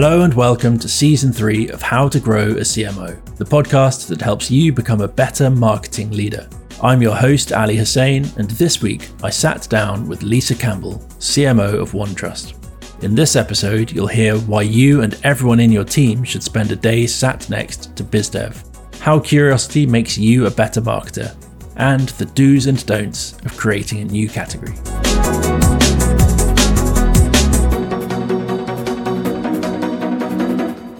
Hello and welcome to season three of How to Grow a CMO, the podcast that helps you become a better marketing leader. I'm your host, Ali Hussain, and this week I sat down with Lisa Campbell, CMO of OneTrust. In this episode, you'll hear why you and everyone in your team should spend a day sat next to BizDev, how curiosity makes you a better marketer, and the do's and don'ts of creating a new category.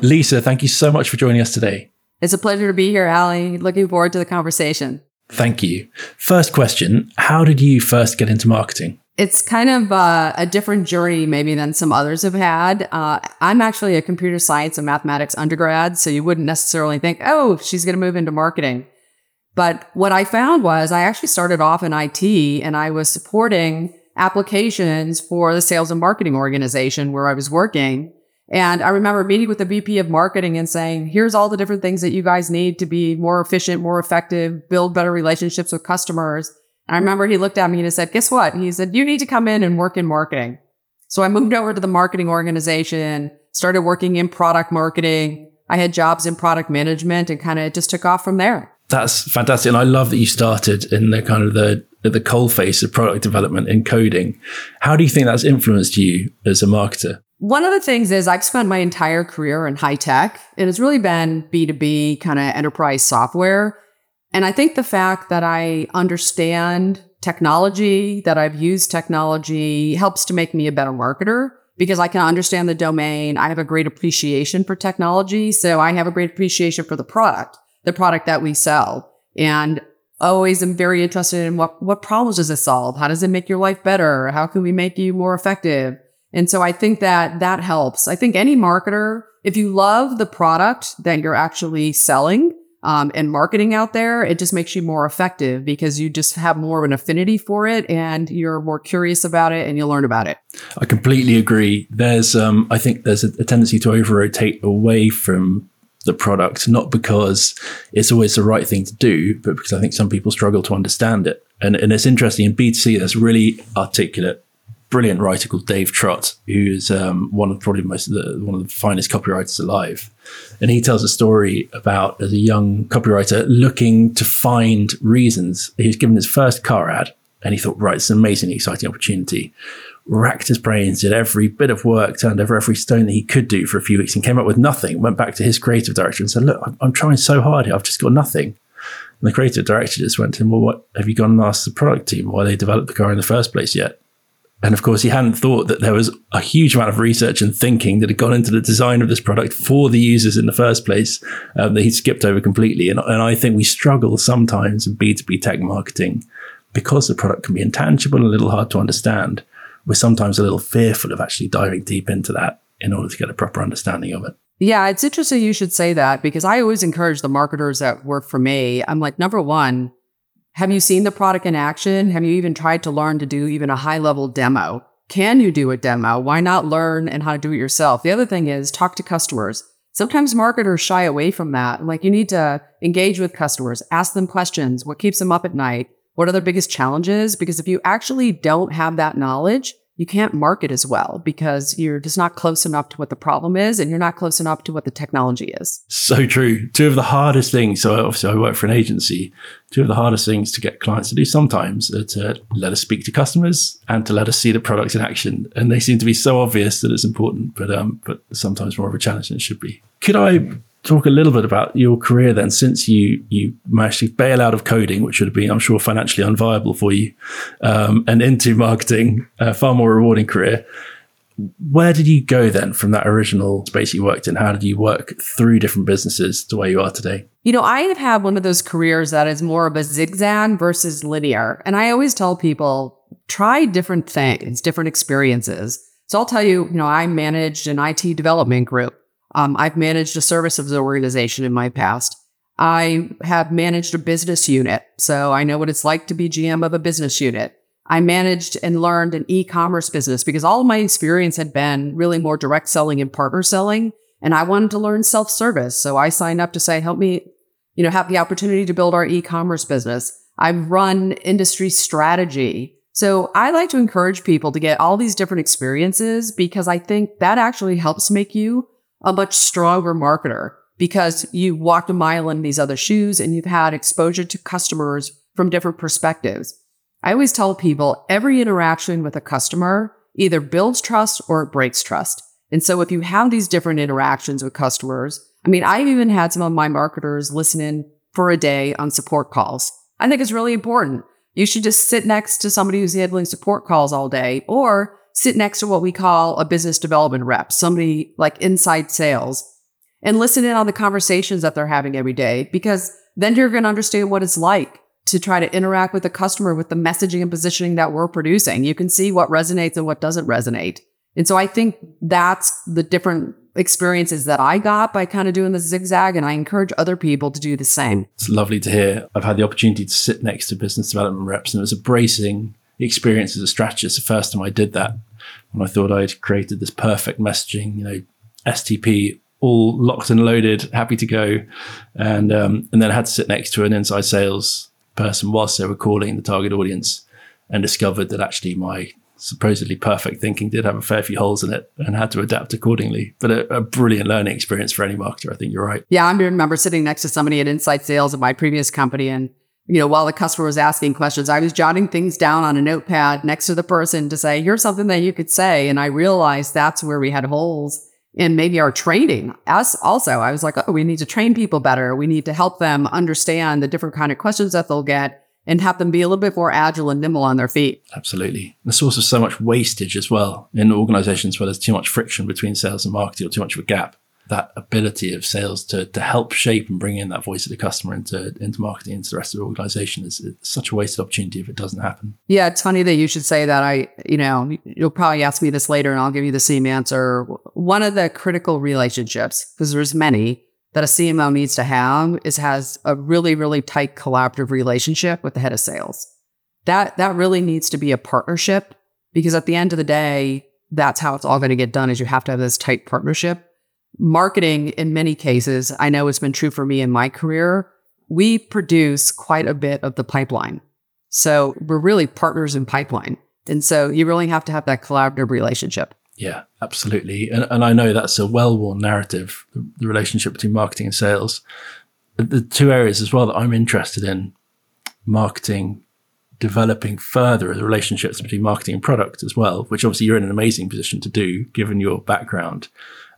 Lisa, thank you so much for joining us today. It's a pleasure to be here, Ali. Looking forward to the conversation. Thank you. First question How did you first get into marketing? It's kind of uh, a different journey, maybe, than some others have had. Uh, I'm actually a computer science and mathematics undergrad, so you wouldn't necessarily think, oh, she's going to move into marketing. But what I found was I actually started off in IT and I was supporting applications for the sales and marketing organization where I was working. And I remember meeting with the VP of marketing and saying, here's all the different things that you guys need to be more efficient, more effective, build better relationships with customers. And I remember he looked at me and he said, guess what? He said, you need to come in and work in marketing. So I moved over to the marketing organization, started working in product marketing. I had jobs in product management and kind of just took off from there. That's fantastic. And I love that you started in the kind of the the coal face of product development and coding. How do you think that's influenced you as a marketer? One of the things is I've spent my entire career in high tech. and it's really been B2B kind of enterprise software. And I think the fact that I understand technology, that I've used technology helps to make me a better marketer because I can understand the domain. I have a great appreciation for technology. So I have a great appreciation for the product, the product that we sell. And always am very interested in what, what problems does it solve? How does it make your life better? How can we make you more effective? And so I think that that helps. I think any marketer, if you love the product that you're actually selling, um, and marketing out there, it just makes you more effective because you just have more of an affinity for it and you're more curious about it and you learn about it. I completely agree. There's, um, I think there's a, a tendency to over rotate away from the product, not because it's always the right thing to do, but because I think some people struggle to understand it. And, and it's interesting in B2C, that's really articulate brilliant writer called Dave Trott, who is um, one of probably most the, one of the finest copywriters alive, and he tells a story about as a young copywriter looking to find reasons. He was given his first car ad, and he thought, right, it's an amazing, exciting opportunity. Racked his brains, did every bit of work, turned over every stone that he could do for a few weeks, and came up with nothing. Went back to his creative director and said, "Look, I'm, I'm trying so hard here. I've just got nothing." And the creative director just went to him, "Well, what have you gone and asked the product team why they developed the car in the first place yet?" And of course, he hadn't thought that there was a huge amount of research and thinking that had gone into the design of this product for the users in the first place um, that he skipped over completely. And, and I think we struggle sometimes in B2B tech marketing because the product can be intangible and a little hard to understand. We're sometimes a little fearful of actually diving deep into that in order to get a proper understanding of it. Yeah, it's interesting you should say that because I always encourage the marketers that work for me. I'm like, number one, have you seen the product in action? Have you even tried to learn to do even a high level demo? Can you do a demo? Why not learn and how to do it yourself? The other thing is talk to customers. Sometimes marketers shy away from that. Like you need to engage with customers, ask them questions. What keeps them up at night? What are their biggest challenges? Because if you actually don't have that knowledge, you can't market as well because you're just not close enough to what the problem is and you're not close enough to what the technology is. So true. Two of the hardest things. So obviously I work for an agency. Two of the hardest things to get clients to do sometimes are to let us speak to customers and to let us see the products in action. And they seem to be so obvious that it's important, but um, but sometimes more of a challenge than it should be. Could I talk a little bit about your career then, since you you managed to bail out of coding, which would have been, I'm sure, financially unviable for you, um, and into marketing, a far more rewarding career. Where did you go then from that original space you worked in? How did you work through different businesses to where you are today? You know, I have had one of those careers that is more of a zigzag versus linear. And I always tell people try different things, different experiences. So I'll tell you, you know, I managed an IT development group. Um, I've managed a services organization in my past. I have managed a business unit, so I know what it's like to be GM of a business unit. I managed and learned an e-commerce business because all of my experience had been really more direct selling and partner selling. And I wanted to learn self-service. So I signed up to say, help me, you know, have the opportunity to build our e-commerce business. I've run industry strategy. So I like to encourage people to get all these different experiences because I think that actually helps make you a much stronger marketer because you walked a mile in these other shoes and you've had exposure to customers from different perspectives. I always tell people every interaction with a customer either builds trust or it breaks trust. And so if you have these different interactions with customers, I mean, I've even had some of my marketers listen in for a day on support calls. I think it's really important. You should just sit next to somebody who's handling support calls all day or sit next to what we call a business development rep, somebody like inside sales and listen in on the conversations that they're having every day because then you're going to understand what it's like to try to interact with the customer with the messaging and positioning that we're producing. You can see what resonates and what doesn't resonate. And so I think that's the different experiences that I got by kind of doing the zigzag. And I encourage other people to do the same. It's lovely to hear. I've had the opportunity to sit next to business development reps, and it was a bracing experience as a strategist. The first time I did that, when I thought I'd created this perfect messaging, you know, STP all locked and loaded, happy to go, and um, and then I had to sit next to an inside sales person whilst they were calling the target audience, and discovered that actually my supposedly perfect thinking did have a fair few holes in it and had to adapt accordingly. But a, a, brilliant learning experience for any marketer. I think you're right. Yeah, I remember sitting next to somebody at Inside Sales at my previous company and you know, while the customer was asking questions, I was jotting things down on a notepad next to the person to say, here's something that you could say. And I realized that's where we had holes in maybe our training. As also, I was like, oh, we need to train people better. We need to help them understand the different kind of questions that they'll get and have them be a little bit more agile and nimble on their feet. Absolutely. The source of so much wastage as well in organizations where there's too much friction between sales and marketing or too much of a gap. That ability of sales to, to help shape and bring in that voice of the customer into, into marketing, into the rest of the organization is such a wasted opportunity if it doesn't happen. Yeah, it's funny that you should say that. I, you know, you'll probably ask me this later and I'll give you the same answer. One of the critical relationships, because there's many, that a CMO needs to have is has a really, really tight collaborative relationship with the head of sales. That that really needs to be a partnership because at the end of the day, that's how it's all going to get done is you have to have this tight partnership. Marketing in many cases, I know it's been true for me in my career, we produce quite a bit of the pipeline. So we're really partners in pipeline. And so you really have to have that collaborative relationship. Yeah, absolutely. And, and I know that's a well worn narrative, the, relationship between marketing and sales. The two areas as well that I'm interested in marketing, developing further the relationships between marketing and product as well, which obviously you're in an amazing position to do given your background,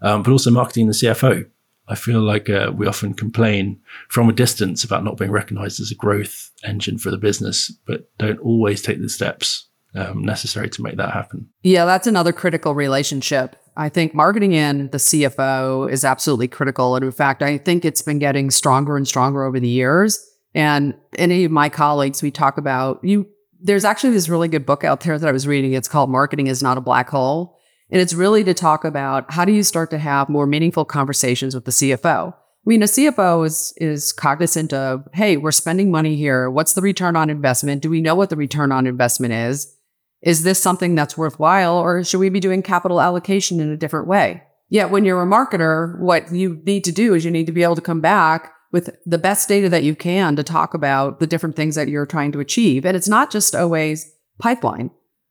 um, but also marketing the CFO. I feel like uh, we often complain from a distance about not being recognized as a growth engine for the business, but don't always take the steps um, necessary to make that happen. Yeah, that's another critical relationship. I think marketing in the CFO is absolutely critical. And in fact, I think it's been getting stronger and stronger over the years. And any of my colleagues, we talk about you. There's actually this really good book out there that I was reading. It's called Marketing is Not a Black Hole. And it's really to talk about how do you start to have more meaningful conversations with the CFO. I mean, a CFO is, is cognizant of, hey, we're spending money here. What's the return on investment? Do we know what the return on investment is? Is this something that's worthwhile or should we be doing capital allocation in a different way? Yet when you're a marketer, what you need to do is you need to be able to come back with the best data that you can to talk about the different things that you're trying to achieve. And it's not just always pipeline.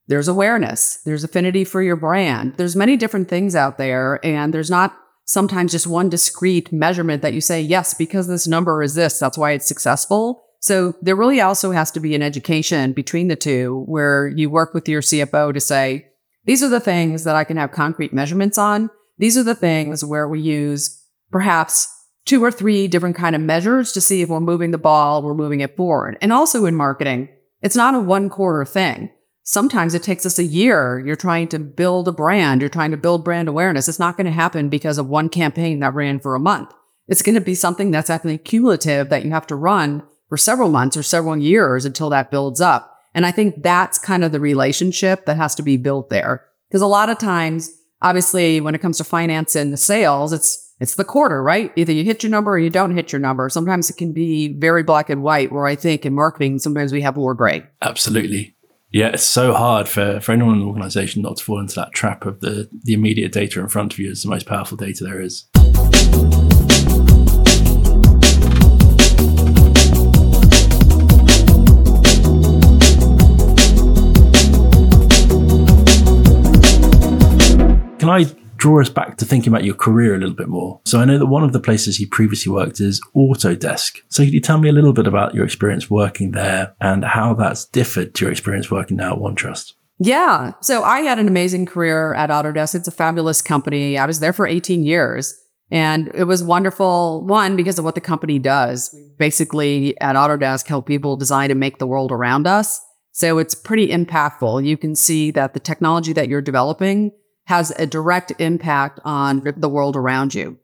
There's awareness. There's affinity for your brand. There's many different things out there. And there's not sometimes just one discrete measurement that you say, yes, because this number is this, that's why it's successful. So there really also has to be an education between the two where you work with your CFO to say, these are the things that I can have concrete measurements on. These are the things where we use perhaps two or three different kind of measures to see if we're moving the ball, we're moving it forward. And also in marketing, it's not a one quarter thing. Sometimes it takes us a year. You're trying to build a brand. You're trying to build brand awareness. It's not going to happen because of one campaign that ran for a month. It's going to be something that's actually cumulative that you have to run for several months or several years until that builds up. And I think that's kind of the relationship that has to be built there. Because a lot of times, obviously, when it comes to finance and sales, it's it's the quarter, right? Either you hit your number or you don't hit your number. Sometimes it can be very black and white, where I think in marketing, sometimes we have more gray. Absolutely. Yeah, it's so hard for, for anyone in an organization not to fall into that trap of the, the immediate data in front of you is the most powerful data there is. Can I draw us back to thinking about your career a little bit more. So I know that one of the places you previously worked is Autodesk. So could you tell me a little bit about your experience working there and how that's differed to your experience working now at OneTrust? Yeah. So I had an amazing career at Autodesk. It's a fabulous company. I was there for 18 years. And it was wonderful, one, because of what the company does. Basically, at Autodesk, help people design and make the world around us. So it's pretty impactful. You can see that the technology that you're developing has a direct impact on the world around you.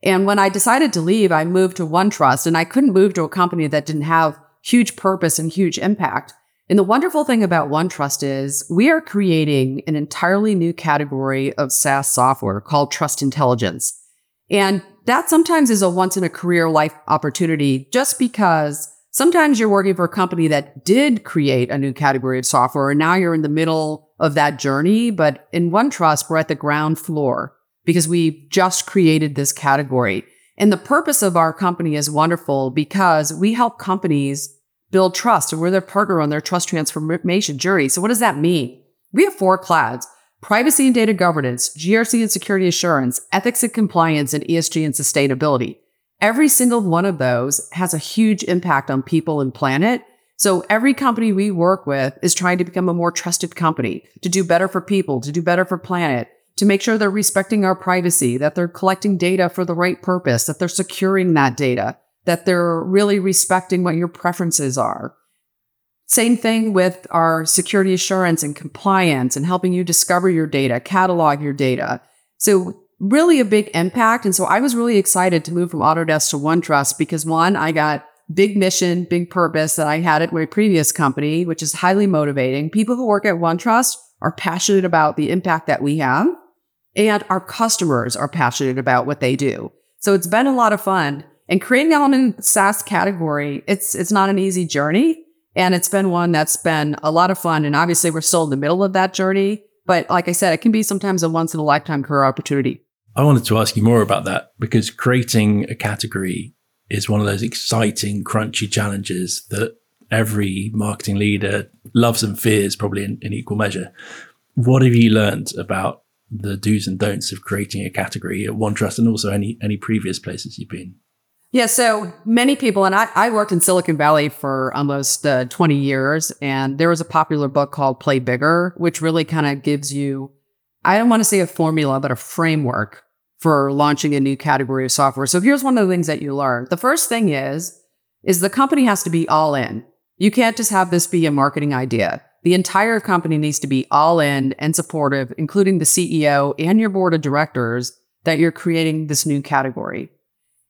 And when I decided to leave, I moved to OneTrust and I couldn't move to a company that didn't have huge purpose and huge impact. And the wonderful thing about OneTrust is we are creating an entirely new category of SaaS software called trust intelligence. And that sometimes is a once in a career life opportunity just because sometimes you're working for a company that did create a new category of software and now you're in the middle of that journey. But in OneTrust, we're at the ground floor because we just created this category. And the purpose of our company is wonderful because we help companies build trust and we're their partner on their trust transformation journey. So what does that mean? We have four clouds privacy and data governance, GRC and security assurance, ethics and compliance, and ESG and sustainability. Every single one of those has a huge impact on people and planet. So every company we work with is trying to become a more trusted company, to do better for people, to do better for planet, to make sure they're respecting our privacy, that they're collecting data for the right purpose, that they're securing that data, that they're really respecting what your preferences are. Same thing with our security assurance and compliance and helping you discover your data, catalog your data. So really a big impact. And so I was really excited to move from Autodesk to OneTrust because one, I got big mission, big purpose that I had at my previous company, which is highly motivating. People who work at OneTrust are passionate about the impact that we have and our customers are passionate about what they do. So it's been a lot of fun and creating element SaaS category. It's, it's not an easy journey and it's been one that's been a lot of fun. And obviously, we're still in the middle of that journey. But like I said, it can be sometimes a once in a lifetime career opportunity. I wanted to ask you more about that because creating a category is one of those exciting, crunchy challenges that every marketing leader loves and fears, probably in, in equal measure. What have you learned about the do's and don'ts of creating a category at OneTrust and also any any previous places you've been? Yeah, so many people, and I, I worked in Silicon Valley for almost uh, 20 years, and there was a popular book called Play Bigger, which really kind of gives you, I don't want to say a formula, but a framework for launching a new category of software. So here's one of the things that you learn. The first thing is, is the company has to be all in. You can't just have this be a marketing idea. The entire company needs to be all in and supportive, including the CEO and your board of directors that you're creating this new category.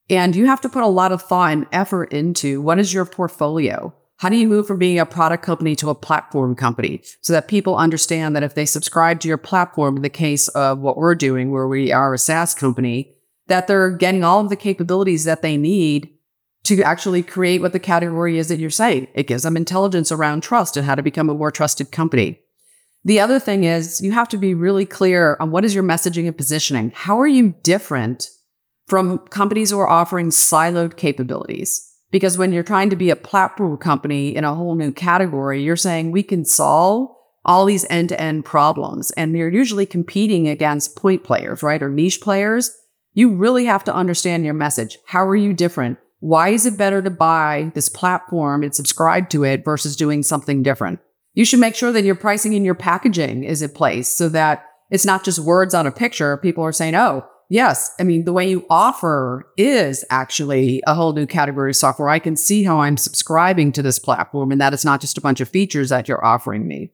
And you have to put a lot of thought and effort into what is your portfolio? How do you move from being a product company to a platform company so that people understand that if they subscribe to your platform, in the case of what we're doing, where we are a SaaS company, that they're getting all of the capabilities that they need to actually create what the category is that you're saying. It gives them intelligence around trust and how to become a more trusted company. The other thing is you have to be really clear on what is your messaging and positioning. How are you different from companies who are offering siloed capabilities. Because when you're trying to be a platform company in a whole new category, you're saying we can solve all these end to end problems. And you're usually competing against point players, right? Or niche players. You really have to understand your message. How are you different? Why is it better to buy this platform and subscribe to it versus doing something different? You should make sure that your pricing and your packaging is in place so that it's not just words on a picture. People are saying, oh, Yes. I mean, the way you offer is actually a whole new category of software. I can see how I'm subscribing to this platform and that is not just a bunch of features that you're offering me.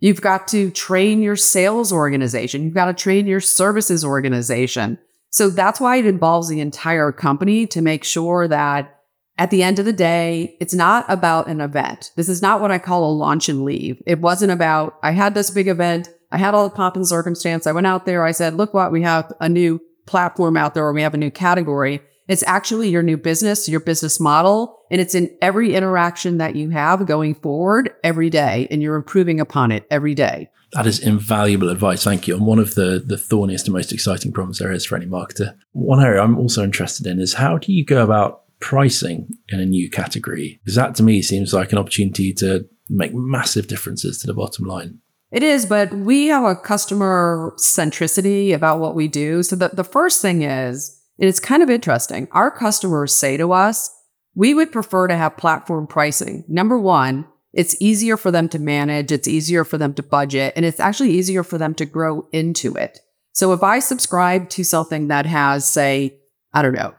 You've got to train your sales organization. You've got to train your services organization. So that's why it involves the entire company to make sure that at the end of the day, it's not about an event. This is not what I call a launch and leave. It wasn't about, I had this big event. I had all the pomp and circumstance. I went out there. I said, look what we have a new platform out there or we have a new category. It's actually your new business, your business model, and it's in every interaction that you have going forward every day, and you're improving upon it every day. That is invaluable advice. Thank you. And one of the, the thorniest and most exciting problems there is for any marketer. One area I'm also interested in is how do you go about pricing in a new category? Because that to me seems like an opportunity to make massive differences to the bottom line. It is, but we have a customer centricity about what we do. So the, the first thing is, and it's kind of interesting. Our customers say to us, we would prefer to have platform pricing. Number one, it's easier for them to manage. It's easier for them to budget and it's actually easier for them to grow into it. So if I subscribe to something that has, say, I don't know,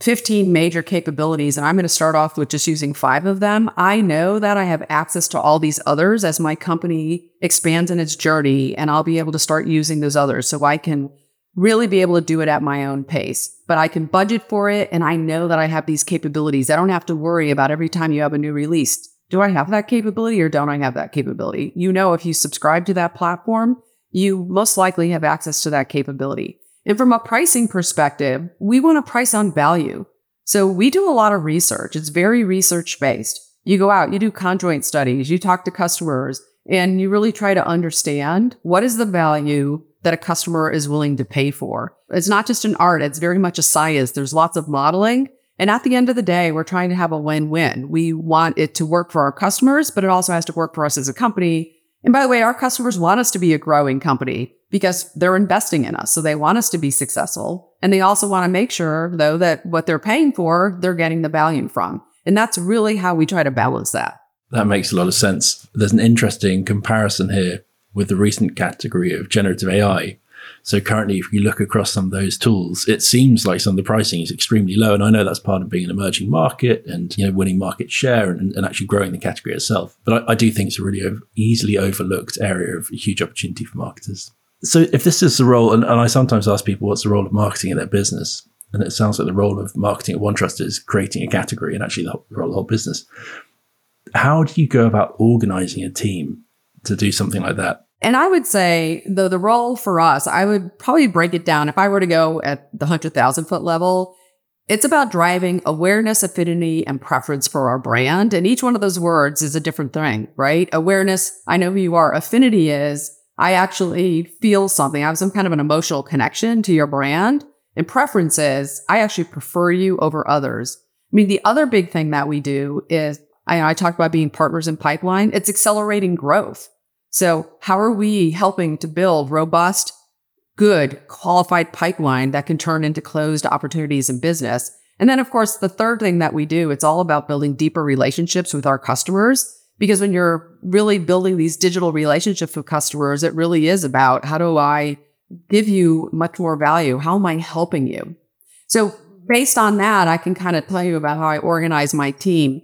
15 major capabilities and I'm going to start off with just using five of them, I know that I have access to all these others as my company expands in its journey and I'll be able to start using those others so I can really be able to do it at my own pace. But I can budget for it and I know that I have these capabilities. I don't have to worry about every time you have a new release. Do I have that capability or don't I have that capability? You know, if you subscribe to that platform, you most likely have access to that capability. And from a pricing perspective, we want to price on value. So we do a lot of research. It's very research based. You go out, you do conjoint studies, you talk to customers, and you really try to understand what is the value that a customer is willing to pay for. It's not just an art, it's very much a science. There's lots of modeling. And at the end of the day, we're trying to have a win win. We want it to work for our customers, but it also has to work for us as a company. And by the way, our customers want us to be a growing company because they're investing in us. So they want us to be successful. And they also want to make sure, though, that what they're paying for, they're getting the value from. And that's really how we try to balance that. That makes a lot of sense. There's an interesting comparison here with the recent category of generative AI. So currently, if you look across some of those tools, it seems like some of the pricing is extremely low. And I know that's part of being an emerging market and you know winning market share and, and actually growing the category itself. But I, I do think it's a really easily overlooked area of huge opportunity for marketers. So if this is the role, and, and I sometimes ask people what's the role of marketing in their business, and it sounds like the role of marketing at OneTrust is creating a category and actually the, whole, the role of the whole business. How do you go about organizing a team to do something like that? And I would say, though, the role for us, I would probably break it down. If I were to go at the 100,000 foot level, it's about driving awareness, affinity, and preference for our brand. And each one of those words is a different thing, right? Awareness, I know who you are. Affinity is, I actually feel something. I have some kind of an emotional connection to your brand. And preferences. I actually prefer you over others. I mean, the other big thing that we do is, I, I talked about being partners in pipeline. It's accelerating growth. So how are we helping to build robust, good, qualified pipeline that can turn into closed opportunities in business? And then, of course, the third thing that we do, it's all about building deeper relationships with our customers. Because when you're really building these digital relationships with customers, it really is about how do I give you much more value? How am I helping you? So based on that, I can kind of tell you about how I organize my team.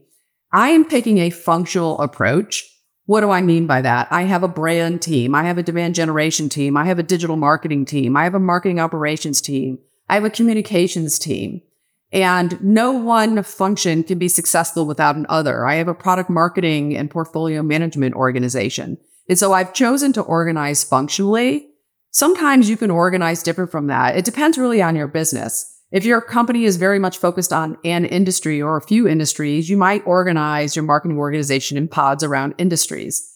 I am taking a functional approach what do I mean by that? I have a brand team. I have a demand generation team. I have a digital marketing team. I have a marketing operations team. I have a communications team. And no one function can be successful without another. I have a product marketing and portfolio management organization. And so I've chosen to organize functionally. Sometimes you can organize different from that. It depends really on your business. If your company is very much focused on an industry or a few industries, you might organize your marketing organization in pods around industries.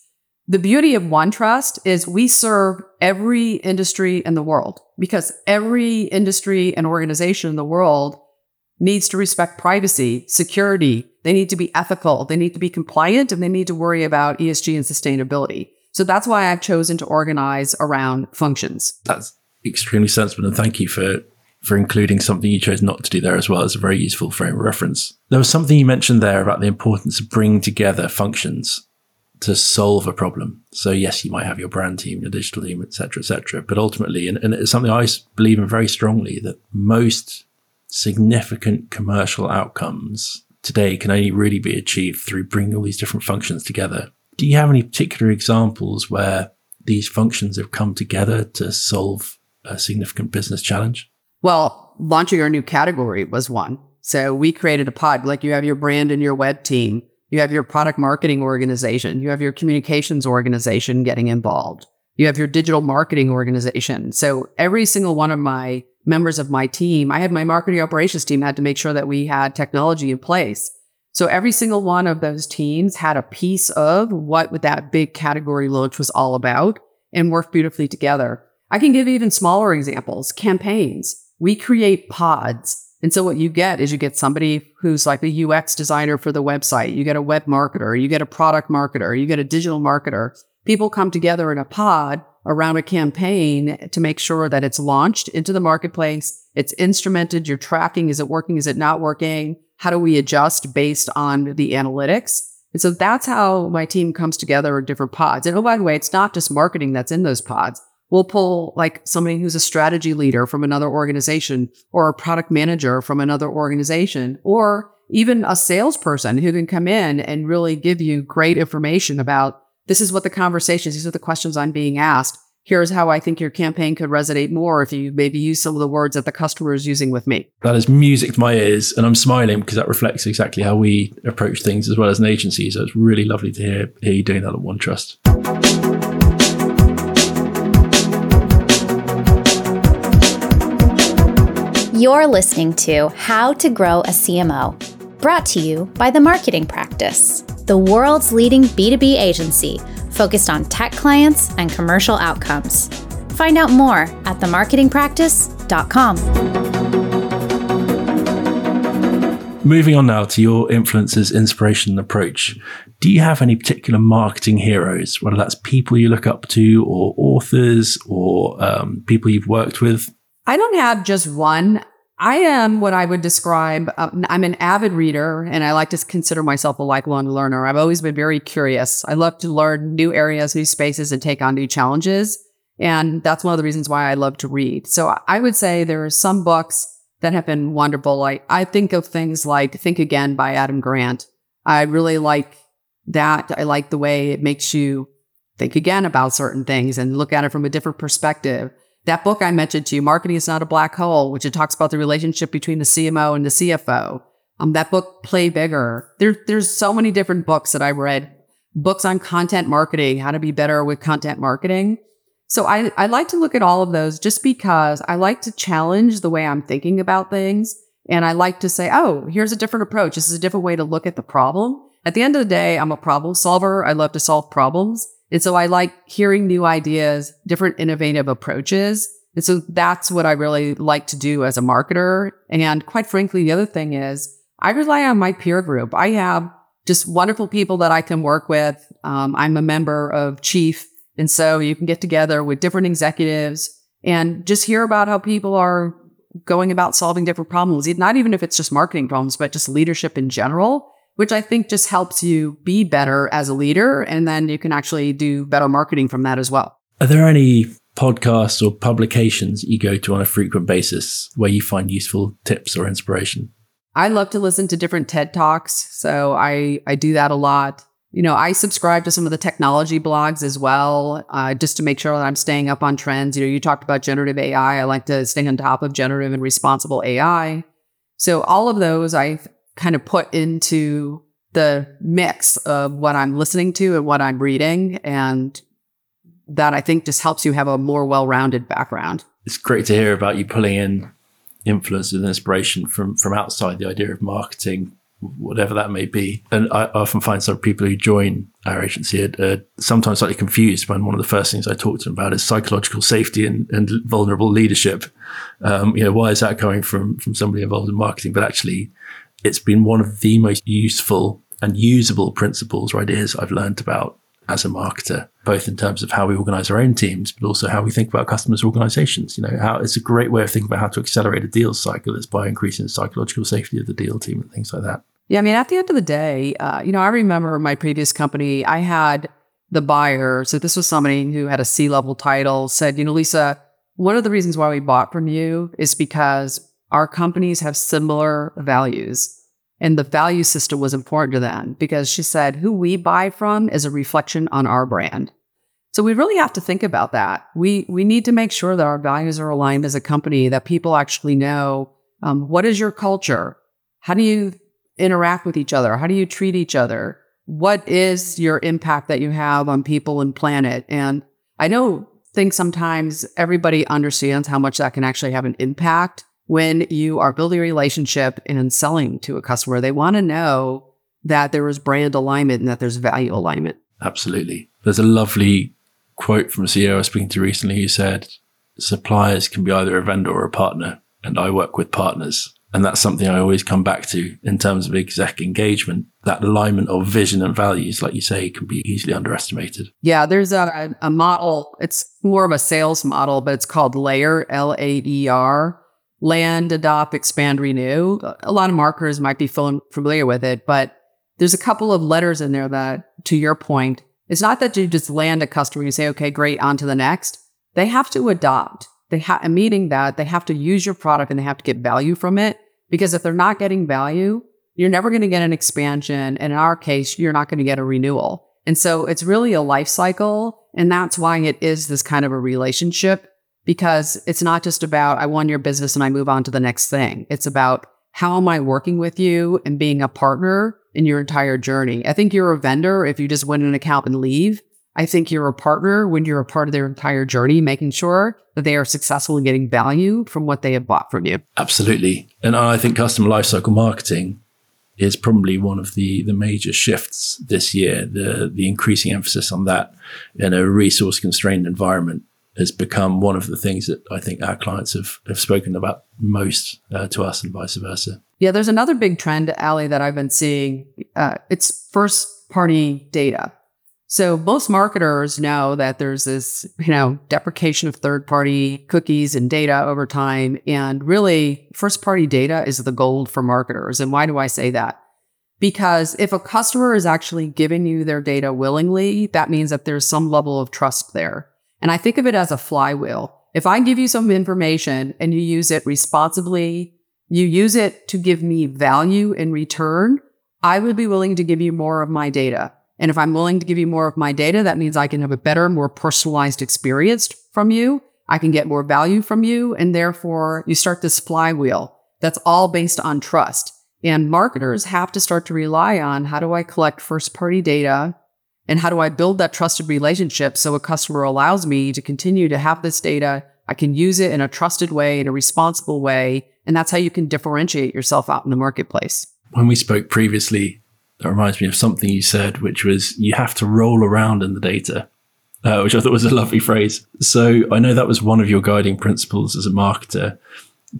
The beauty of OneTrust is we serve every industry in the world because every industry and organization in the world needs to respect privacy, security. They need to be ethical. They need to be compliant and they need to worry about ESG and sustainability. So that's why I've chosen to organize around functions. That's extremely sensible. And thank you for for including something you chose not to do there as well as a very useful frame of reference. There was something you mentioned there about the importance of bringing together functions to solve a problem. So yes, you might have your brand team, your digital team, etc., etc. But ultimately, and, and it's something I believe in very strongly that most significant commercial outcomes today can only really be achieved through bringing all these different functions together. Do you have any particular examples where these functions have come together to solve a significant business challenge? Well, launching our new category was one. So we created a pod, like you have your brand and your web team, you have your product marketing organization, you have your communications organization getting involved, you have your digital marketing organization. So every single one of my members of my team, I had my marketing operations team had to make sure that we had technology in place. So every single one of those teams had a piece of what that big category launch was all about and worked beautifully together. I can give even smaller examples, campaigns we create pods. And so what you get is you get somebody who's like a UX designer for the website. You get a web marketer, you get a product marketer, you get a digital marketer. people come together in a pod around a campaign to make sure that it's launched into the marketplace. It's instrumented. You're tracking. Is it working? Is it not working? How do we adjust based on the analytics? And so that's how my team comes together in different pods. And oh, by the way, it's not just marketing that's in those pods. We'll pull like somebody who's a strategy leader from another organization or a product manager from another organization or even a salesperson who can come in and really give you great information about this is what the conversations, these are the questions I'm being asked. Here's how I think your campaign could resonate more if you maybe use some of the words that the customer is using with me. That is music to my ears, and I'm smiling because that reflects exactly how we approach things as well as an agency. So it's really lovely to hear, hear you doing that at OneTrust. You're listening to How to Grow a CMO, brought to you by The Marketing Practice the world's leading B2B agency focused on tech clients and commercial outcomes. Find out more at themarketingpractice.com. Moving on now to your influences, inspiration, and approach. Do you have any particular marketing heroes, whether that's people you look up to, or authors, or um, people you've worked with? I don't have just one. I am what I would describe. Uh, I'm an avid reader and I like to consider myself a lifelong learner. I've always been very curious. I love to learn new areas, new spaces, and take on new challenges. And that's one of the reasons why I love to read. So I would say there are some books that have been wonderful. Like I think of things like Think Again by Adam Grant. I really like that. I like the way it makes you think again about certain things and look at it from a different perspective. That book I mentioned to you, Marketing is Not a Black Hole, which it talks about the relationship between the CMO and the CFO. Um, that book, Play Bigger. There, there's so many different books that I read, books on content marketing, how to be better with content marketing. So I, I like to look at all of those just because I like to challenge the way I'm thinking about things. And I like to say, oh, here's a different approach. This is a different way to look at the problem. At the end of the day, I'm a problem solver. I love to solve problems. And so I like hearing new ideas, different innovative approaches. And so that's what I really like to do as a marketer. And quite frankly, the other thing is I rely on my peer group. I have just wonderful people that I can work with. Um, I'm a member of Chief. And so you can get together with different executives and just hear about how people are going about solving different problems, not even if it's just marketing problems, but just leadership in general which I think just helps you be better as a leader. And then you can actually do better marketing from that as well. Are there any podcasts or publications you go to on a frequent basis where you find useful tips or inspiration? I love to listen to different TED Talks. So I, I do that a lot. You know, I subscribe to some of the technology blogs as well, uh, just to make sure that I'm staying up on trends. You know, you talked about generative AI. I like to stay on top of generative and responsible AI. So all of those I kind of put into the mix of what I'm listening to and what I'm reading. And that I think just helps you have a more well rounded background. It's great to hear about you pulling in influence and inspiration from, from outside the idea of marketing whatever that may be. And I often find some people who join our agency are, are, sometimes slightly confused when one of the first things I talk to them about is psychological safety and, and vulnerable leadership. Um, you know, why is that coming from from somebody involved in marketing? But actually, it's been one of the most useful and usable principles or ideas I've learned about as a marketer, both in terms of how we organize our own teams, but also how we think about customers' organizations. You know, how it's a great way of thinking about how to accelerate a deal cycle is by increasing the psychological safety of the deal team and things like that. Yeah, I mean, at the end of the day, uh, you know, I remember my previous company, I had the buyer. So this was somebody who had a C level title said, you know, Lisa, one of the reasons why we bought from you is because our companies have similar values. And the value system was important to them because she said, who we buy from is a reflection on our brand. So we really have to think about that. We, we need to make sure that our values are aligned as a company, that people actually know um, what is your culture? How do you interact with each other? How do you treat each other? What is your impact that you have on people and planet? And I know think sometimes everybody understands how much that can actually have an impact when you are building a relationship and selling to a customer. They want to know that there is brand alignment and that there's value alignment. Absolutely. There's a lovely quote from a CEO I was speaking to recently who said, suppliers can be either a vendor or a partner. And I work with partners. And that's something I always come back to in terms of exec engagement. That alignment of vision and values, like you say, can be easily underestimated. Yeah, there's a, a model. It's more of a sales model, but it's called LAER, L A E R, land, adopt, expand, renew. A lot of marketers might be familiar with it, but there's a couple of letters in there that, to your point, it's not that you just land a customer and you say, okay, great, on to the next. They have to adopt. They have, a meaning that they have to use your product and they have to get value from it. Because if they're not getting value, you're never going to get an expansion. And in our case, you're not going to get a renewal. And so it's really a life cycle. And that's why it is this kind of a relationship because it's not just about, I won your business and I move on to the next thing. It's about how am I working with you and being a partner in your entire journey? I think you're a vendor if you just win an account and leave. I think you're a partner when you're a part of their entire journey, making sure that they are successful in getting value from what they have bought from you. Absolutely. And I think customer lifecycle marketing is probably one of the, the major shifts this year. The, the increasing emphasis on that in a resource constrained environment has become one of the things that I think our clients have, have spoken about most uh, to us and vice versa. Yeah, there's another big trend, Ali, that I've been seeing. Uh, it's first party data. So most marketers know that there's this, you know, deprecation of third party cookies and data over time. And really first party data is the gold for marketers. And why do I say that? Because if a customer is actually giving you their data willingly, that means that there's some level of trust there. And I think of it as a flywheel. If I give you some information and you use it responsibly, you use it to give me value in return, I would be willing to give you more of my data. And if I'm willing to give you more of my data, that means I can have a better, more personalized experience from you. I can get more value from you. And therefore you start this flywheel that's all based on trust. And marketers have to start to rely on how do I collect first party data and how do I build that trusted relationship so a customer allows me to continue to have this data? I can use it in a trusted way, in a responsible way. And that's how you can differentiate yourself out in the marketplace. When we spoke previously, that reminds me of something you said, which was you have to roll around in the data, uh, which I thought was a lovely phrase. So I know that was one of your guiding principles as a marketer.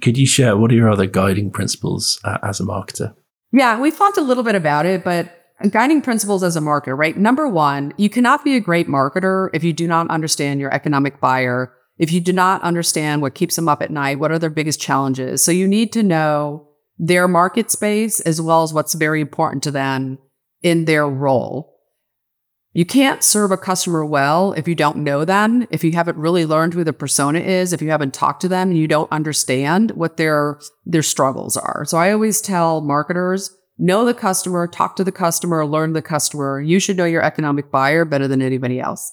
Could you share what are your other guiding principles uh, as a marketer? Yeah, we've talked a little bit about it, but guiding principles as a marketer, right? Number one, you cannot be a great marketer if you do not understand your economic buyer, if you do not understand what keeps them up at night, what are their biggest challenges. So you need to know their market space as well as what's very important to them in their role. You can't serve a customer well if you don't know them, if you haven't really learned who the persona is, if you haven't talked to them and you don't understand what their their struggles are. So I always tell marketers know the customer, talk to the customer, learn the customer. You should know your economic buyer better than anybody else.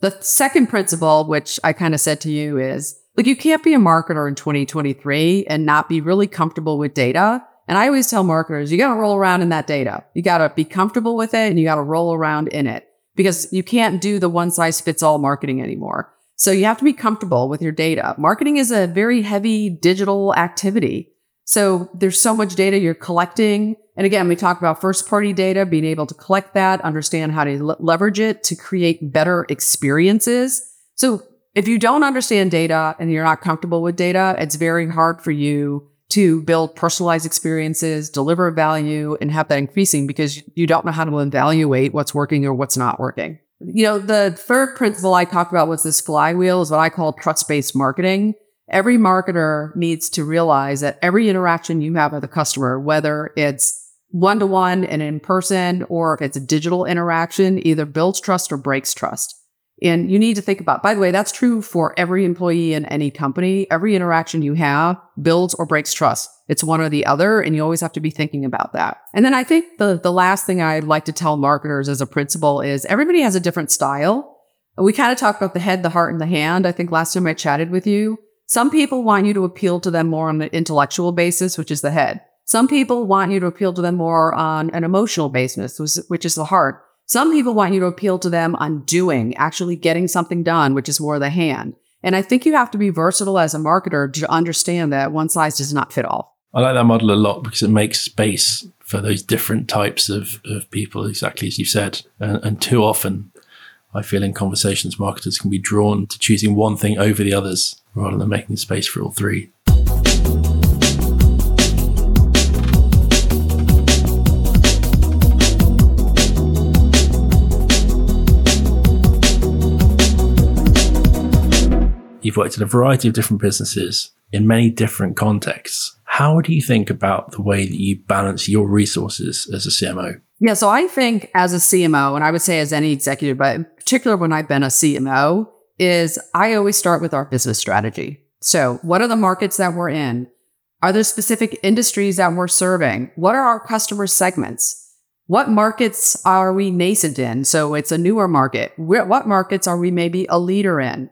The second principle, which I kind of said to you is like, you can't be a marketer in 2023 and not be really comfortable with data. And I always tell marketers, you got to roll around in that data. You got to be comfortable with it and you got to roll around in it because you can't do the one size fits all marketing anymore. So you have to be comfortable with your data. Marketing is a very heavy digital activity. So there's so much data you're collecting. And again, we talk about first party data, being able to collect that, understand how to leverage it to create better experiences. So if you don't understand data and you're not comfortable with data, it's very hard for you to build personalized experiences, deliver value and have that increasing because you don't know how to evaluate what's working or what's not working. You know, the third principle I talked about was this flywheel is what I call trust based marketing. Every marketer needs to realize that every interaction you have with a customer, whether it's one to one and in person, or if it's a digital interaction, either builds trust or breaks trust. And you need to think about, by the way, that's true for every employee in any company. Every interaction you have builds or breaks trust. It's one or the other. And you always have to be thinking about that. And then I think the, the last thing I'd like to tell marketers as a principle is everybody has a different style. We kind of talked about the head, the heart, and the hand. I think last time I chatted with you. Some people want you to appeal to them more on an intellectual basis, which is the head. Some people want you to appeal to them more on an emotional basis, which is the heart. Some people want you to appeal to them on doing, actually getting something done, which is more the hand. And I think you have to be versatile as a marketer to understand that one size does not fit all. I like that model a lot because it makes space for those different types of, of people, exactly as you said. And, and too often, I feel in conversations, marketers can be drawn to choosing one thing over the others rather than making space for all three. You've worked in a variety of different businesses in many different contexts. How do you think about the way that you balance your resources as a CMO? Yeah, so I think as a CMO, and I would say as any executive, but in particular when I've been a CMO, is I always start with our business strategy. So, what are the markets that we're in? Are there specific industries that we're serving? What are our customer segments? What markets are we nascent in? So it's a newer market. What markets are we maybe a leader in?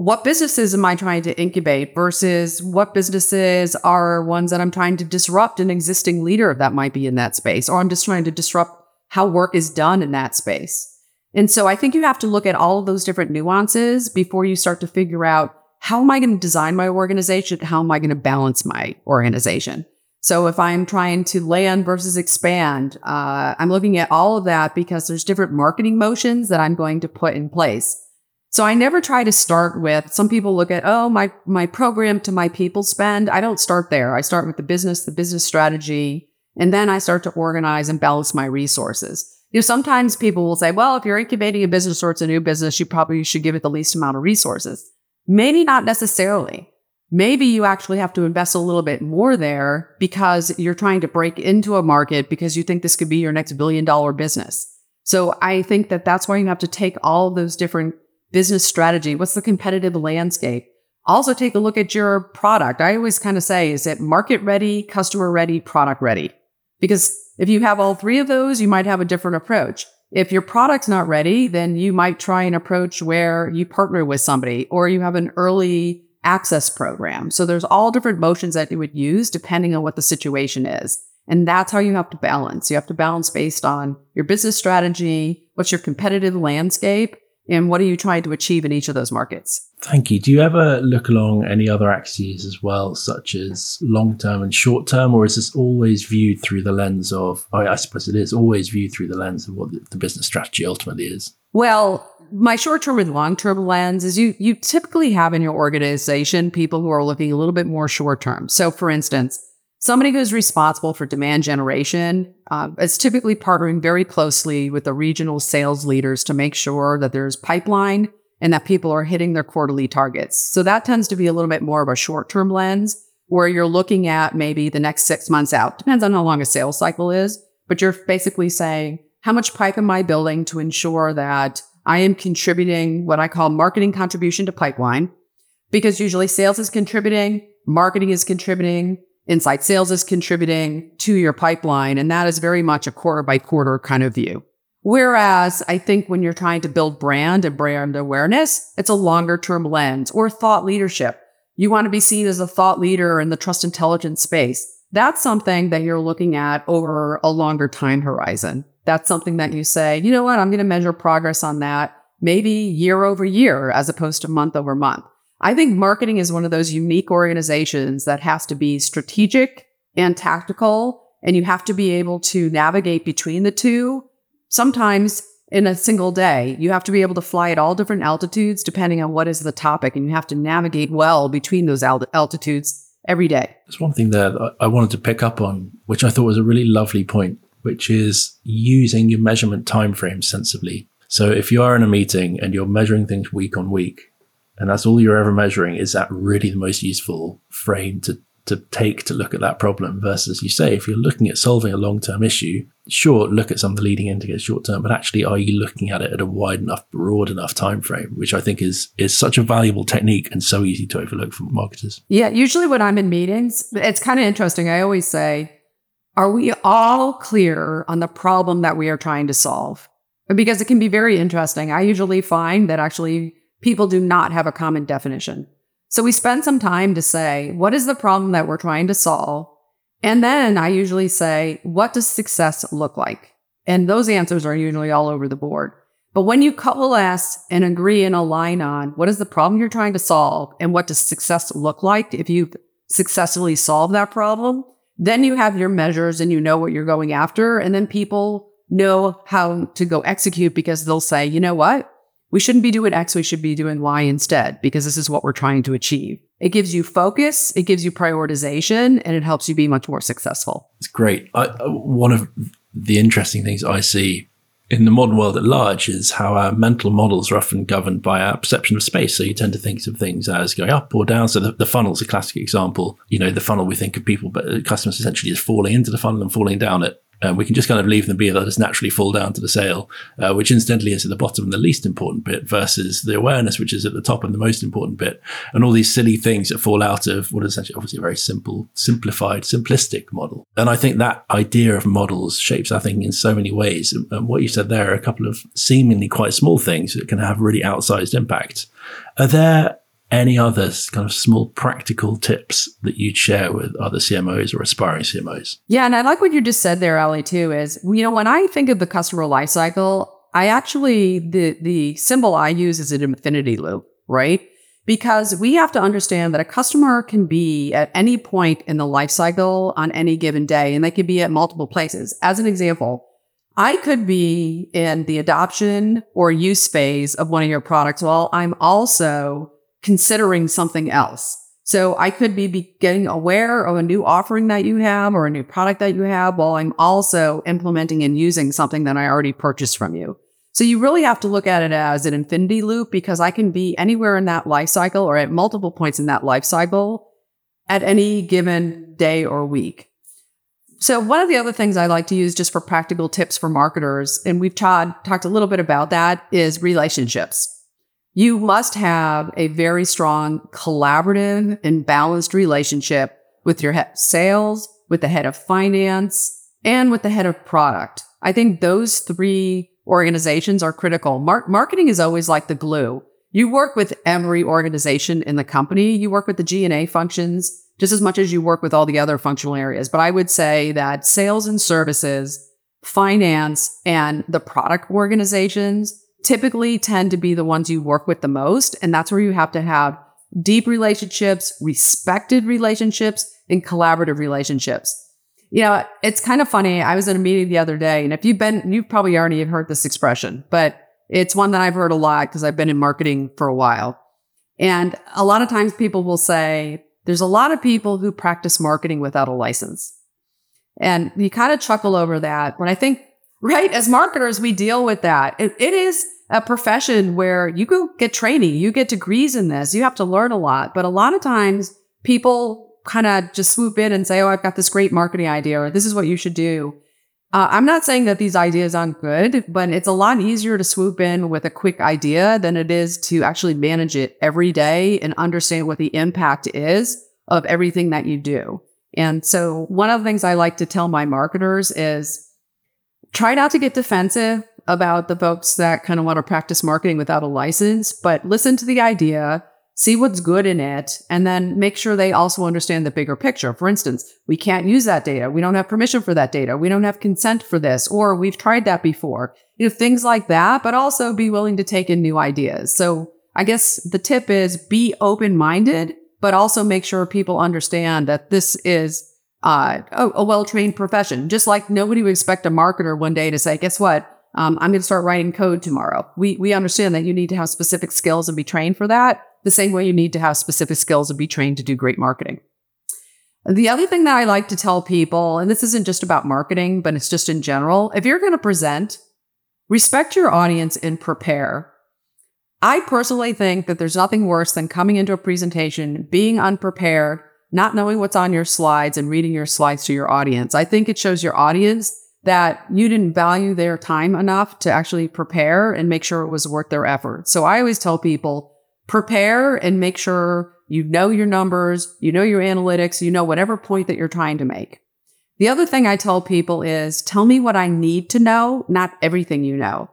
What businesses am I trying to incubate versus what businesses are ones that I'm trying to disrupt an existing leader that might be in that space? Or I'm just trying to disrupt how work is done in that space. And so I think you have to look at all of those different nuances before you start to figure out how am I going to design my organization? How am I going to balance my organization? So if I'm trying to land versus expand, uh, I'm looking at all of that because there's different marketing motions that I'm going to put in place. So I never try to start with some people look at, oh, my, my program to my people spend. I don't start there. I start with the business, the business strategy, and then I start to organize and balance my resources. You know, sometimes people will say, well, if you're incubating a business or it's a new business, you probably should give it the least amount of resources. Maybe not necessarily. Maybe you actually have to invest a little bit more there because you're trying to break into a market because you think this could be your next billion dollar business. So I think that that's why you have to take all those different business strategy. What's the competitive landscape? Also take a look at your product. I always kind of say, is it market ready, customer ready, product ready? Because if you have all three of those, you might have a different approach. If your product's not ready, then you might try an approach where you partner with somebody or you have an early access program. So there's all different motions that you would use depending on what the situation is. And that's how you have to balance. You have to balance based on your business strategy, what's your competitive landscape, and what are you trying to achieve in each of those markets? Thank you. Do you ever look along any other axes as well, such as long term and short term, or is this always viewed through the lens of, I suppose it is always viewed through the lens of what the business strategy ultimately is? Well, my short term and long term lens is you, you typically have in your organization people who are looking a little bit more short term. So, for instance, Somebody who's responsible for demand generation uh, is typically partnering very closely with the regional sales leaders to make sure that there's pipeline and that people are hitting their quarterly targets. So that tends to be a little bit more of a short term lens where you're looking at maybe the next six months out. Depends on how long a sales cycle is, but you're basically saying, how much pipe am I building to ensure that I am contributing what I call marketing contribution to pipeline? Because usually sales is contributing, marketing is contributing, inside sales is contributing to your pipeline. And that is very much a quarter by quarter kind of view. Whereas I think when you're trying to build brand and brand awareness, it's a longer term lens or thought leadership. You want to be seen as a thought leader in the trust intelligence space. That's something that you're looking at over a longer time horizon. That's something that you say, you know what? I'm going to measure progress on that maybe year over year as opposed to month over month. I think marketing is one of those unique organizations that has to be strategic and tactical, and you have to be able to navigate between the two. Sometimes in a single day, you have to be able to fly at all different altitudes depending on what is the topic, and you have to navigate well between those altitudes every day. There's one thing that I wanted to pick up on, which I thought was a really lovely point, which is using your measurement timeframe sensibly. So if you are in a meeting and you're measuring things week on week, and that's all you're ever measuring, is that really the most useful frame to to take to look at that problem versus you say if you're looking at solving a long-term issue sure look at some of the leading indicators short term but actually are you looking at it at a wide enough broad enough time frame which i think is is such a valuable technique and so easy to overlook for marketers. Yeah usually when i'm in meetings it's kind of interesting. I always say are we all clear on the problem that we are trying to solve? Because it can be very interesting. I usually find that actually people do not have a common definition. So we spend some time to say, what is the problem that we're trying to solve? And then I usually say, what does success look like? And those answers are usually all over the board. But when you coalesce and agree and align on what is the problem you're trying to solve and what does success look like if you successfully solve that problem, then you have your measures and you know what you're going after. And then people know how to go execute because they'll say, you know what? We shouldn't be doing X, we should be doing Y instead because this is what we're trying to achieve. It gives you focus, it gives you prioritization, and it helps you be much more successful. It's great. I, uh, one of the interesting things I see in the modern world at large is how our mental models are often governed by our perception of space. So you tend to think of things as going up or down. So the, the funnel's a classic example. You know, the funnel we think of people, but customers essentially is falling into the funnel and falling down it um, we can just kind of leave them be. They'll just naturally fall down to the sale, uh, which incidentally is at the bottom and the least important bit versus the awareness, which is at the top and the most important bit. And all these silly things that fall out of what is essentially obviously a very simple, simplified, simplistic model. And I think that idea of models shapes our thinking in so many ways. And what you said there are a couple of seemingly quite small things that can have really outsized impact. Are there any other kind of small practical tips that you'd share with other CMOs or aspiring CMOs? Yeah, and I like what you just said there, Ali, too, is you know, when I think of the customer lifecycle, I actually the the symbol I use is an infinity loop, right? Because we have to understand that a customer can be at any point in the life cycle on any given day, and they can be at multiple places. As an example, I could be in the adoption or use phase of one of your products while I'm also considering something else. So I could be, be getting aware of a new offering that you have or a new product that you have while I'm also implementing and using something that I already purchased from you. So you really have to look at it as an infinity loop because I can be anywhere in that life cycle or at multiple points in that life cycle at any given day or week. So one of the other things I like to use just for practical tips for marketers, and we've talked talked a little bit about that, is relationships. You must have a very strong collaborative and balanced relationship with your head sales, with the head of finance, and with the head of product. I think those three organizations are critical. Mar- marketing is always like the glue. You work with every organization in the company. You work with the G&A functions just as much as you work with all the other functional areas. But I would say that sales and services, finance, and the product organizations typically tend to be the ones you work with the most. And that's where you have to have deep relationships, respected relationships, and collaborative relationships. You know, it's kind of funny. I was in a meeting the other day, and if you've been, you've probably already heard this expression, but it's one that I've heard a lot because I've been in marketing for a while. And a lot of times people will say, there's a lot of people who practice marketing without a license. And you kind of chuckle over that. But I think right? As marketers, we deal with that. It, it is a profession where you go get training, you get degrees in this, you have to learn a lot. But a lot of times people kind of just swoop in and say, Oh, I've got this great marketing idea, or this is what you should do. Uh, I'm not saying that these ideas aren't good, but it's a lot easier to swoop in with a quick idea than it is to actually manage it every day and understand what the impact is of everything that you do. And so one of the things I like to tell my marketers is try not to get defensive about the folks that kind of want to practice marketing without a license, but listen to the idea, see what's good in it, and then make sure they also understand the bigger picture. For instance, we can't use that data. We don't have permission for that data. We don't have consent for this, or we've tried that before. You know, things like that, but also be willing to take in new ideas. So I guess the tip is be open minded, but also make sure people understand that this is uh, a, a well trained profession. Just like nobody would expect a marketer one day to say, guess what? Um, I'm going to start writing code tomorrow. We, we understand that you need to have specific skills and be trained for that the same way you need to have specific skills and be trained to do great marketing. The other thing that I like to tell people, and this isn't just about marketing, but it's just in general, if you're going to present, respect your audience and prepare. I personally think that there's nothing worse than coming into a presentation, being unprepared, not knowing what's on your slides and reading your slides to your audience. I think it shows your audience that you didn't value their time enough to actually prepare and make sure it was worth their effort. So I always tell people prepare and make sure you know your numbers, you know your analytics, you know whatever point that you're trying to make. The other thing I tell people is tell me what I need to know, not everything you know.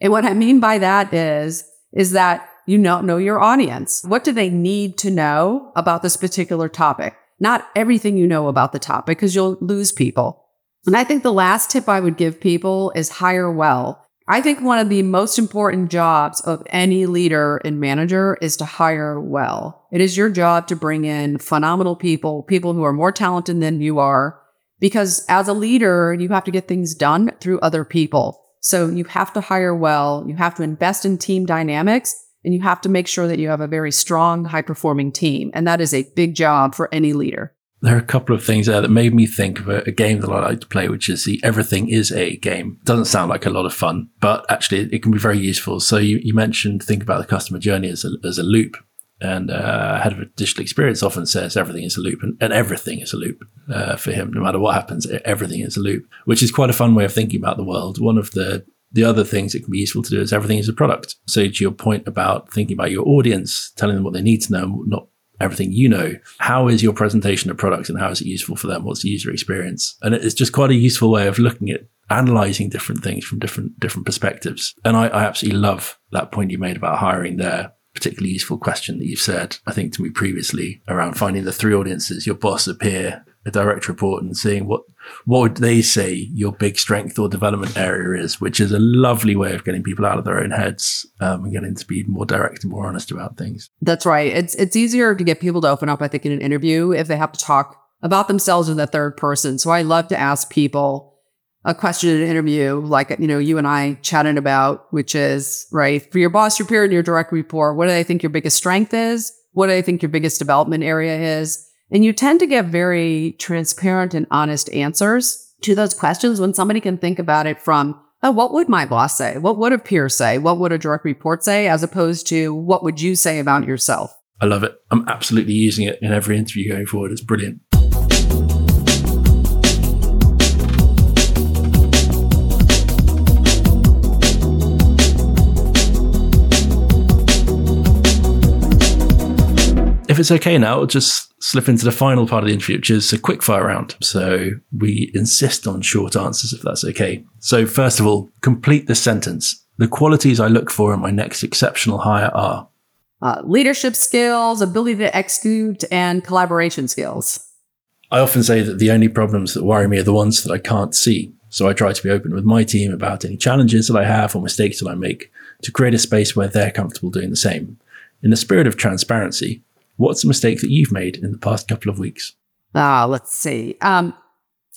And what I mean by that is, is that you know, know your audience. What do they need to know about this particular topic? Not everything you know about the topic because you'll lose people. And I think the last tip I would give people is hire well. I think one of the most important jobs of any leader and manager is to hire well. It is your job to bring in phenomenal people, people who are more talented than you are, because as a leader, you have to get things done through other people. So you have to hire well. You have to invest in team dynamics and you have to make sure that you have a very strong, high performing team. And that is a big job for any leader. There are a couple of things there that made me think of a, a, game that I like to play, which is the Everything is a game. Doesn't sound like a lot of fun, but actually it, can be very useful. So you, you, mentioned think about the customer journey as a, as a loop. And uh, head of digital experience often says everything is a loop, and, and everything is a loop uh, for him. No matter what happens, everything is a loop, which is quite a fun way of thinking about the world. One of the the other things it can be useful to do is everything is a product. So to your point about thinking about your audience, telling them what they need to know, not everything you know. How is your presentation of products and how is it useful for them? What's the user experience? And it's just quite a useful way of looking at analyzing different things from different different perspectives. And I, I absolutely love that point you made about hiring there. Particularly useful question that you've said, I think, to me previously around finding the three audiences, your boss, a peer, a direct report and seeing what what would they say your big strength or development area is, which is a lovely way of getting people out of their own heads um, and getting to be more direct and more honest about things. That's right. It's it's easier to get people to open up, I think, in an interview if they have to talk about themselves in the third person. So I love to ask people a question in an interview, like you know, you and I chatted about, which is right for your boss, your peer, and your direct report. What do they think your biggest strength is? What do they think your biggest development area is? And you tend to get very transparent and honest answers to those questions when somebody can think about it from, oh, what would my boss say? What would a peer say? What would a direct report say? As opposed to what would you say about yourself? I love it. I'm absolutely using it in every interview going forward. It's brilliant. if it's okay now, just slip into the final part of the interview, which is a quick fire round. So we insist on short answers if that's okay. So first of all, complete the sentence. The qualities I look for in my next exceptional hire are uh, leadership skills, ability to execute, and collaboration skills. I often say that the only problems that worry me are the ones that I can't see. So I try to be open with my team about any challenges that I have or mistakes that I make to create a space where they're comfortable doing the same. In the spirit of transparency, What's a mistake that you've made in the past couple of weeks? Ah, let's see. Um,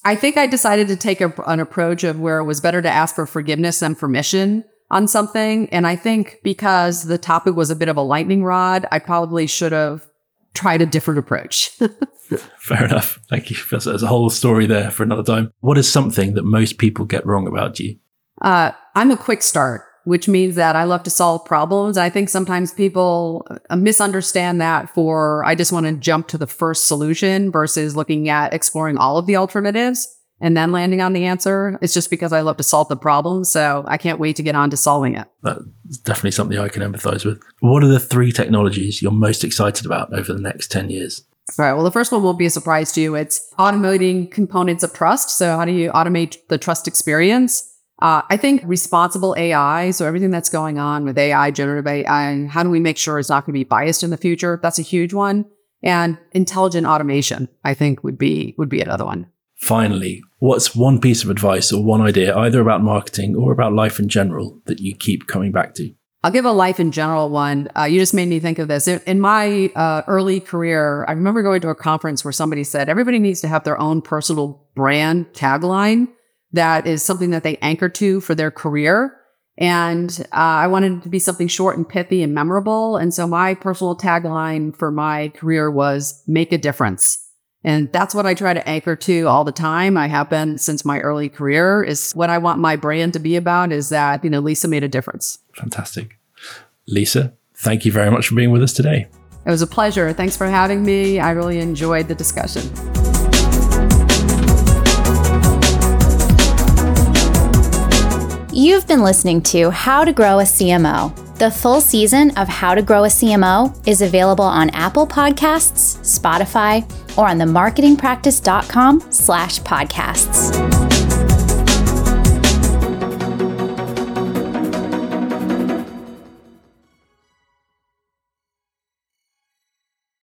I think I decided to take a, an approach of where it was better to ask for forgiveness than permission on something. And I think because the topic was a bit of a lightning rod, I probably should have tried a different approach. Fair enough. Thank you. There's a whole story there for another time. What is something that most people get wrong about you? Uh, I'm a quick start which means that I love to solve problems. I think sometimes people uh, misunderstand that for I just want to jump to the first solution versus looking at exploring all of the alternatives and then landing on the answer. It's just because I love to solve the problem. So I can't wait to get on to solving it. That's definitely something I can empathize with. What are the three technologies you're most excited about over the next 10 years? All right. Well, the first one won't be a surprise to you. It's automating components of trust. So how do you automate the trust experience? Uh, I think responsible AI, so everything that's going on with AI, generative AI, how do we make sure it's not going to be biased in the future? That's a huge one. And intelligent automation, I think would be would be another one. Finally, what's one piece of advice or one idea, either about marketing or about life in general, that you keep coming back to? I'll give a life in general one. Uh, you just made me think of this. In, in my uh, early career, I remember going to a conference where somebody said everybody needs to have their own personal brand tagline that is something that they anchor to for their career. And uh, I wanted it to be something short and pithy and memorable. And so my personal tagline for my career was make a difference. And that's what I try to anchor to all the time. I have been since my early career is what I want my brand to be about is that, you know, Lisa made a difference. Fantastic. Lisa, thank you very much for being with us today. It was a pleasure. Thanks for having me. I really enjoyed the discussion. You've been listening to How to Grow a CMO. The full season of How to Grow a CMO is available on Apple Podcasts, Spotify, or on the marketingpractice.com slash podcasts.